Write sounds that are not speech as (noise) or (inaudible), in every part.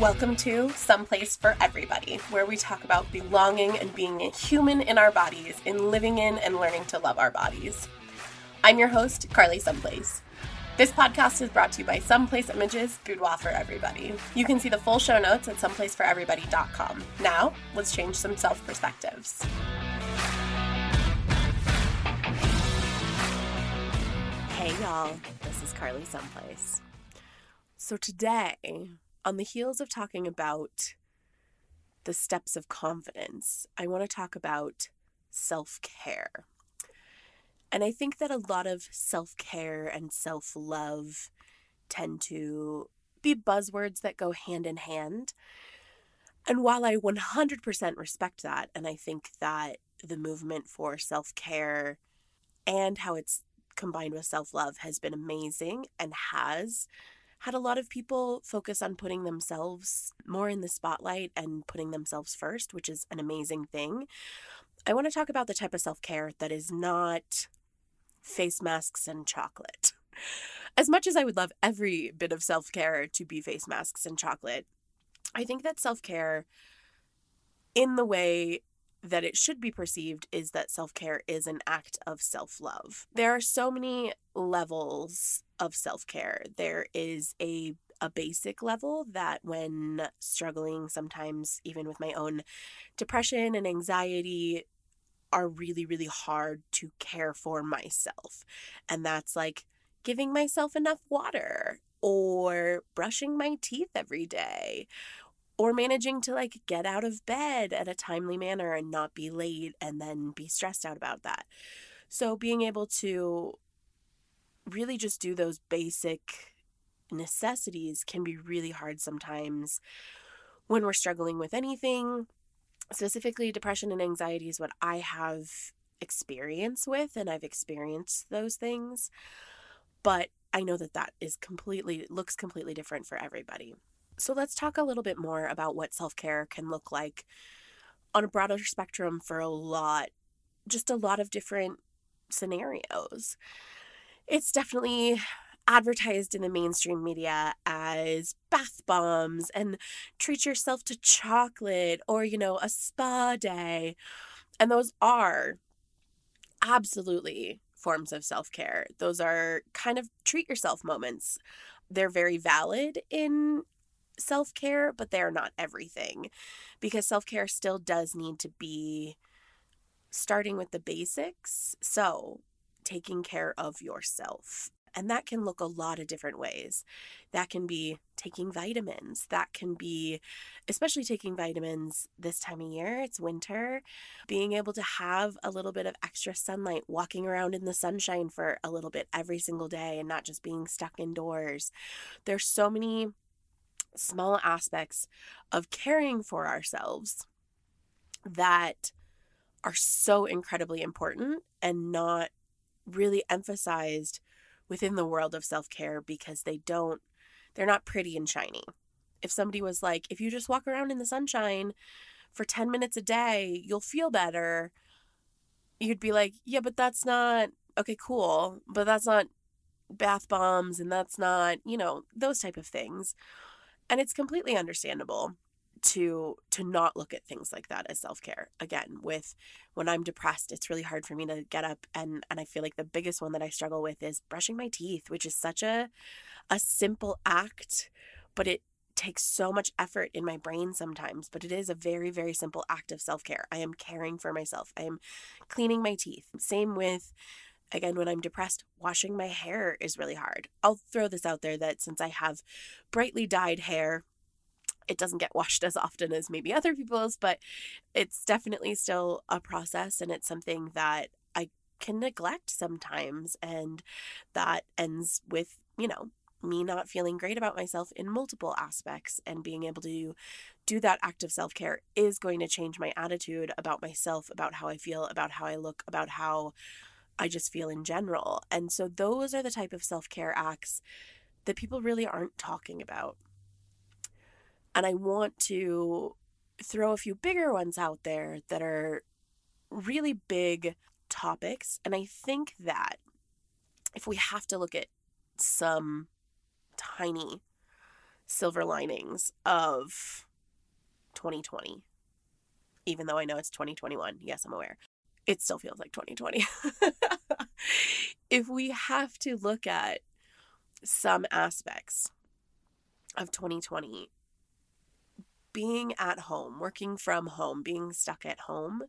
Welcome to Someplace for Everybody, where we talk about belonging and being a human in our bodies, in living in and learning to love our bodies. I'm your host, Carly Someplace. This podcast is brought to you by Someplace Images Boudoir for Everybody. You can see the full show notes at someplaceforeverybody.com. Now, let's change some self perspectives. Hey y'all, this is Carly Someplace. So today, on the heels of talking about the steps of confidence, I want to talk about self care. And I think that a lot of self care and self love tend to be buzzwords that go hand in hand. And while I 100% respect that, and I think that the movement for self care and how it's combined with self love has been amazing and has had a lot of people focus on putting themselves more in the spotlight and putting themselves first, which is an amazing thing. I want to talk about the type of self care that is not face masks and chocolate. As much as I would love every bit of self care to be face masks and chocolate, I think that self care, in the way that it should be perceived is that self care is an act of self love. There are so many levels of self care. There is a a basic level that when struggling sometimes even with my own depression and anxiety are really really hard to care for myself. And that's like giving myself enough water or brushing my teeth every day or managing to like get out of bed at a timely manner and not be late and then be stressed out about that. So being able to really just do those basic necessities can be really hard sometimes when we're struggling with anything. Specifically, depression and anxiety is what I have experience with, and I've experienced those things. But I know that that is completely, looks completely different for everybody. So let's talk a little bit more about what self care can look like on a broader spectrum for a lot, just a lot of different scenarios. It's definitely advertised in the mainstream media as bath bombs and treat yourself to chocolate or, you know, a spa day. And those are absolutely forms of self care. Those are kind of treat yourself moments. They're very valid in self care, but they're not everything because self care still does need to be starting with the basics. So, taking care of yourself. And that can look a lot of different ways. That can be taking vitamins. That can be, especially taking vitamins this time of year, it's winter, being able to have a little bit of extra sunlight, walking around in the sunshine for a little bit every single day and not just being stuck indoors. There's so many small aspects of caring for ourselves that are so incredibly important and not really emphasized within the world of self-care because they don't they're not pretty and shiny. If somebody was like, if you just walk around in the sunshine for 10 minutes a day, you'll feel better. You'd be like, yeah, but that's not okay, cool, but that's not bath bombs and that's not, you know, those type of things. And it's completely understandable to to not look at things like that as self-care. Again with when i'm depressed it's really hard for me to get up and and i feel like the biggest one that i struggle with is brushing my teeth which is such a a simple act but it takes so much effort in my brain sometimes but it is a very very simple act of self-care. I am caring for myself. I am cleaning my teeth. Same with again when i'm depressed washing my hair is really hard i'll throw this out there that since i have brightly dyed hair it doesn't get washed as often as maybe other people's, but it's definitely still a process and it's something that I can neglect sometimes. And that ends with, you know, me not feeling great about myself in multiple aspects and being able to do that act of self care is going to change my attitude about myself, about how I feel, about how I look, about how I just feel in general. And so those are the type of self care acts that people really aren't talking about. And I want to throw a few bigger ones out there that are really big topics. And I think that if we have to look at some tiny silver linings of 2020. Even though I know it's 2021. Yes, I'm aware. It still feels like 2020. (laughs) if we have to look at some aspects of 2020, being at home, working from home, being stuck at home,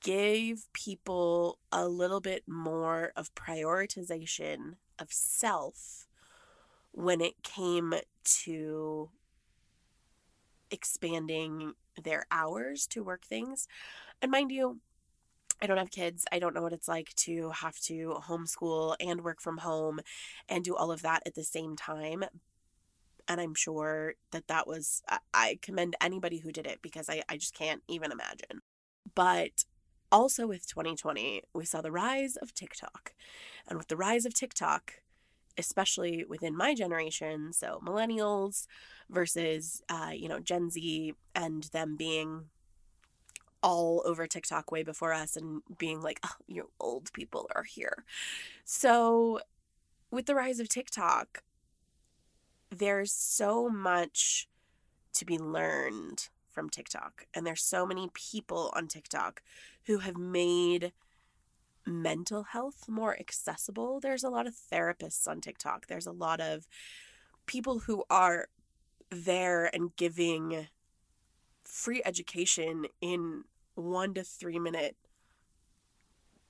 gave people a little bit more of prioritization of self when it came to expanding their hours to work things. And mind you, I don't have kids. I don't know what it's like to have to homeschool and work from home and do all of that at the same time. And I'm sure that that was, I commend anybody who did it because I, I just can't even imagine. But also with 2020, we saw the rise of TikTok. And with the rise of TikTok, especially within my generation, so millennials versus, uh, you know, Gen Z and them being all over TikTok way before us and being like, oh, you old people are here. So, with the rise of TikTok, there's so much to be learned from TikTok. And there's so many people on TikTok who have made mental health more accessible. There's a lot of therapists on TikTok. There's a lot of people who are there and giving free education in one to three minute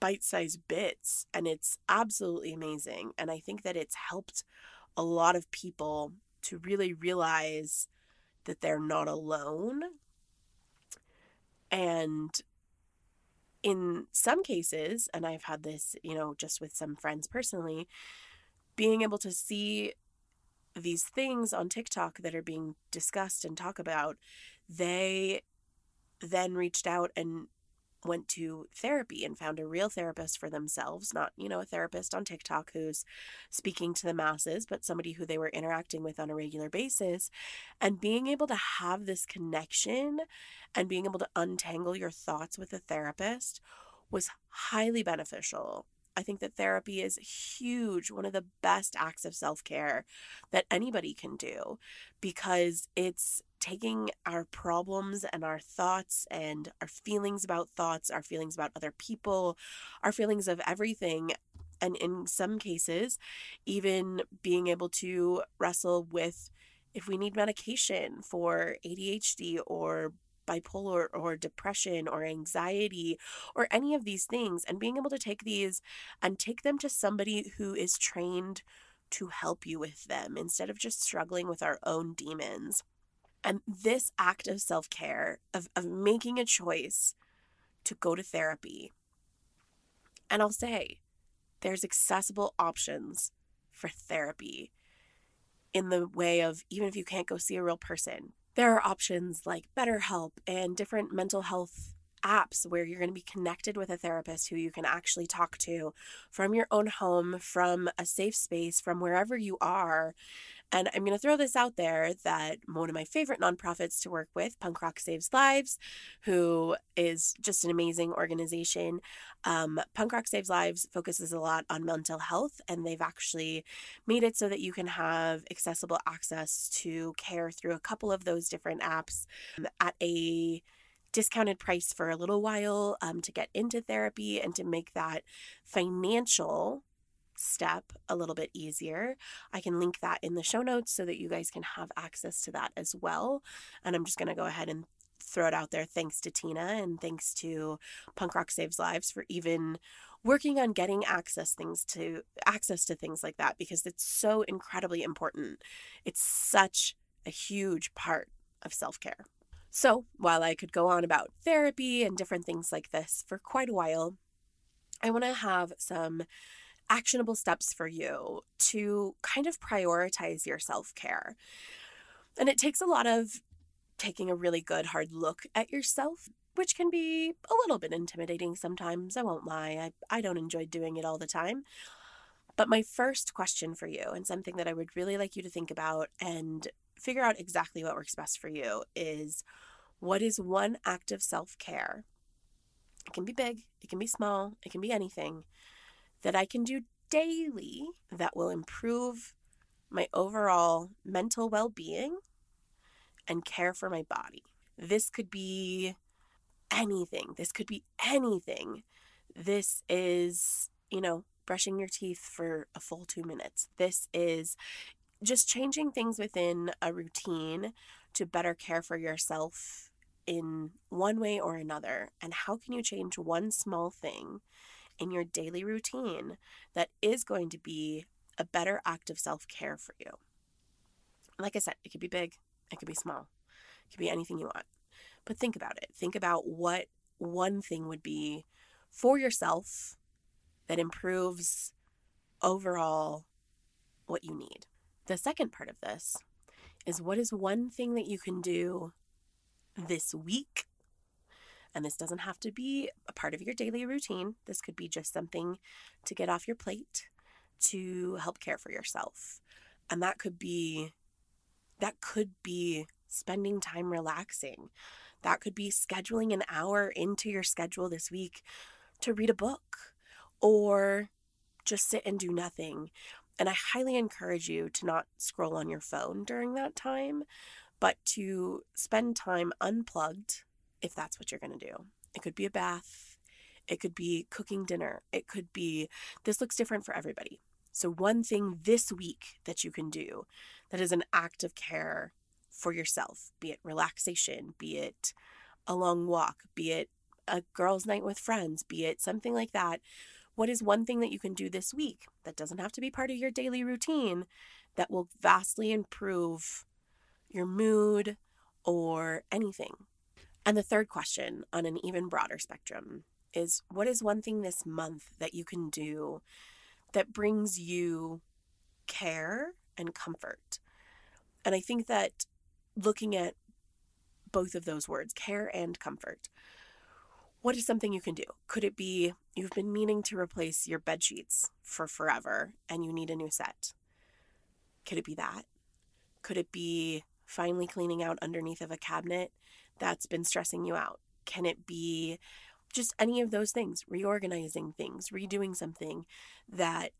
bite sized bits. And it's absolutely amazing. And I think that it's helped a lot of people to really realize that they're not alone. And in some cases, and I've had this, you know, just with some friends personally, being able to see these things on TikTok that are being discussed and talk about, they then reached out and went to therapy and found a real therapist for themselves, not, you know, a therapist on TikTok who's speaking to the masses, but somebody who they were interacting with on a regular basis. And being able to have this connection and being able to untangle your thoughts with a therapist was highly beneficial. I think that therapy is huge, one of the best acts of self care that anybody can do because it's taking our problems and our thoughts and our feelings about thoughts, our feelings about other people, our feelings of everything. And in some cases, even being able to wrestle with if we need medication for ADHD or bipolar or depression or anxiety or any of these things, and being able to take these and take them to somebody who is trained to help you with them instead of just struggling with our own demons. And this act of self care, of, of making a choice to go to therapy, and I'll say there's accessible options for therapy in the way of even if you can't go see a real person, there are options like BetterHelp and different mental health apps where you're going to be connected with a therapist who you can actually talk to from your own home, from a safe space, from wherever you are. And I'm going to throw this out there that one of my favorite nonprofits to work with, Punk Rock Saves Lives, who is just an amazing organization. Um, Punk Rock Saves Lives focuses a lot on mental health, and they've actually made it so that you can have accessible access to care through a couple of those different apps at a discounted price for a little while um, to get into therapy and to make that financial step a little bit easier. I can link that in the show notes so that you guys can have access to that as well. And I'm just going to go ahead and throw it out there. Thanks to Tina and thanks to Punk Rock Saves Lives for even working on getting access things to access to things like that because it's so incredibly important. It's such a huge part of self-care. So, while I could go on about therapy and different things like this for quite a while, I want to have some actionable steps for you to kind of prioritize your self care. And it takes a lot of taking a really good hard look at yourself, which can be a little bit intimidating sometimes. I won't lie, I, I don't enjoy doing it all the time. But my first question for you, and something that I would really like you to think about and figure out exactly what works best for you, is what is one act of self care? It can be big, it can be small, it can be anything that I can do daily that will improve my overall mental well being and care for my body. This could be anything. This could be anything. This is, you know, brushing your teeth for a full two minutes. This is just changing things within a routine to better care for yourself in one way or another. And how can you change one small thing in your daily routine that is going to be a better act of self care for you? Like I said, it could be big, it could be small, it could be anything you want. But think about it. Think about what one thing would be for yourself that improves overall what you need. The second part of this is what is one thing that you can do this week? And this doesn't have to be a part of your daily routine. This could be just something to get off your plate to help care for yourself. And that could be that could be spending time relaxing. That could be scheduling an hour into your schedule this week to read a book or just sit and do nothing. And I highly encourage you to not scroll on your phone during that time, but to spend time unplugged if that's what you're going to do. It could be a bath, it could be cooking dinner, it could be this looks different for everybody. So, one thing this week that you can do that is an act of care for yourself, be it relaxation, be it a long walk, be it a girls' night with friends, be it something like that. What is one thing that you can do this week that doesn't have to be part of your daily routine that will vastly improve your mood or anything? And the third question on an even broader spectrum is what is one thing this month that you can do that brings you care and comfort? And I think that looking at both of those words, care and comfort. What is something you can do? Could it be you've been meaning to replace your bed sheets for forever and you need a new set? Could it be that? Could it be finally cleaning out underneath of a cabinet that's been stressing you out? Can it be just any of those things, reorganizing things, redoing something that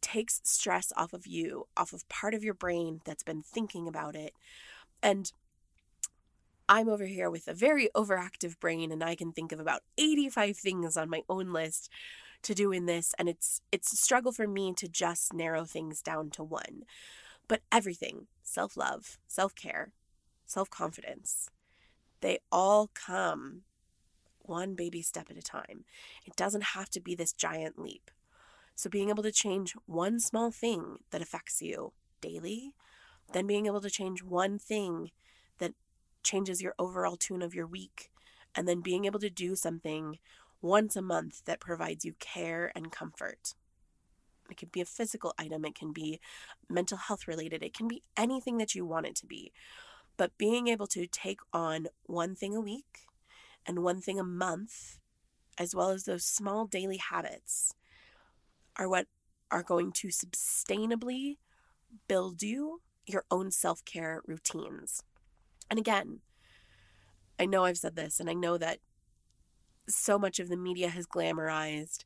takes stress off of you, off of part of your brain that's been thinking about it, and I'm over here with a very overactive brain and I can think of about 85 things on my own list to do in this and it's it's a struggle for me to just narrow things down to one. But everything, self-love, self-care, self-confidence, they all come one baby step at a time. It doesn't have to be this giant leap. So being able to change one small thing that affects you daily then being able to change one thing changes your overall tune of your week, and then being able to do something once a month that provides you care and comfort. It can be a physical item, it can be mental health related, it can be anything that you want it to be. But being able to take on one thing a week and one thing a month, as well as those small daily habits, are what are going to sustainably build you your own self care routines. And again, I know I've said this, and I know that so much of the media has glamorized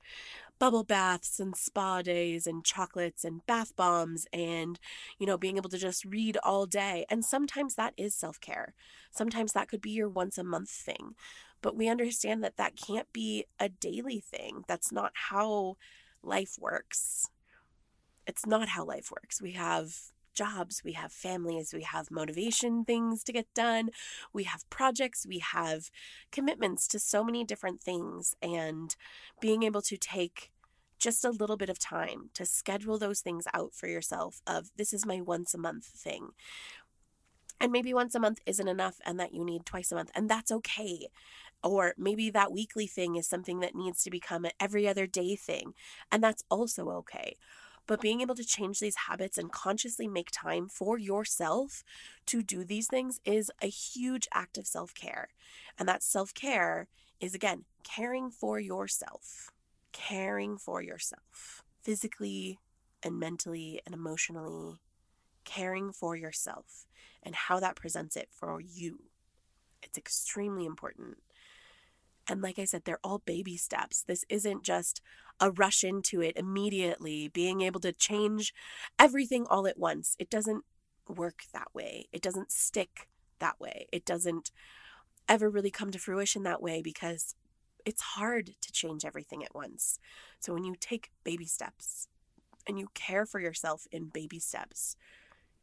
bubble baths and spa days and chocolates and bath bombs and, you know, being able to just read all day. And sometimes that is self care. Sometimes that could be your once a month thing. But we understand that that can't be a daily thing. That's not how life works. It's not how life works. We have jobs, we have families, we have motivation things to get done, we have projects, we have commitments to so many different things. And being able to take just a little bit of time to schedule those things out for yourself of this is my once a month thing. And maybe once a month isn't enough and that you need twice a month, and that's okay. Or maybe that weekly thing is something that needs to become an every other day thing, and that's also okay. But being able to change these habits and consciously make time for yourself to do these things is a huge act of self care. And that self care is, again, caring for yourself, caring for yourself physically and mentally and emotionally, caring for yourself and how that presents it for you. It's extremely important. And like I said, they're all baby steps. This isn't just a rush into it immediately, being able to change everything all at once. It doesn't work that way. It doesn't stick that way. It doesn't ever really come to fruition that way because it's hard to change everything at once. So when you take baby steps and you care for yourself in baby steps,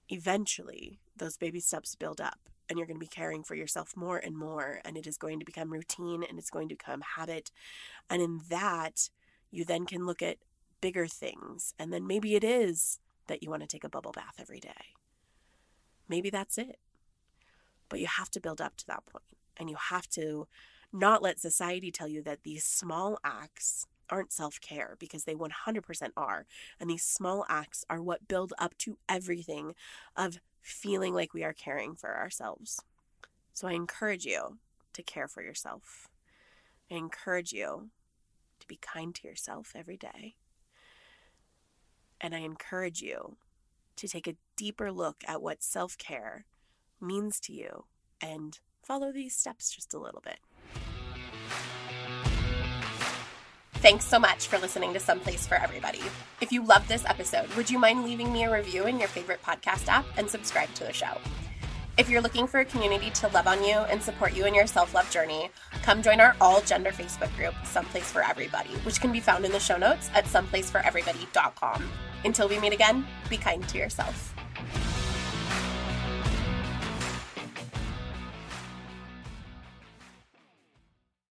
eventually those baby steps build up and you're going to be caring for yourself more and more and it is going to become routine and it's going to become habit and in that you then can look at bigger things and then maybe it is that you want to take a bubble bath every day maybe that's it but you have to build up to that point and you have to not let society tell you that these small acts aren't self care because they 100% are. And these small acts are what build up to everything of feeling like we are caring for ourselves. So I encourage you to care for yourself. I encourage you to be kind to yourself every day. And I encourage you to take a deeper look at what self care means to you and follow these steps just a little bit. Thanks so much for listening to Someplace for Everybody. If you loved this episode, would you mind leaving me a review in your favorite podcast app and subscribe to the show? If you're looking for a community to love on you and support you in your self love journey, come join our all gender Facebook group, Someplace for Everybody, which can be found in the show notes at someplaceforeverybody.com. Until we meet again, be kind to yourself.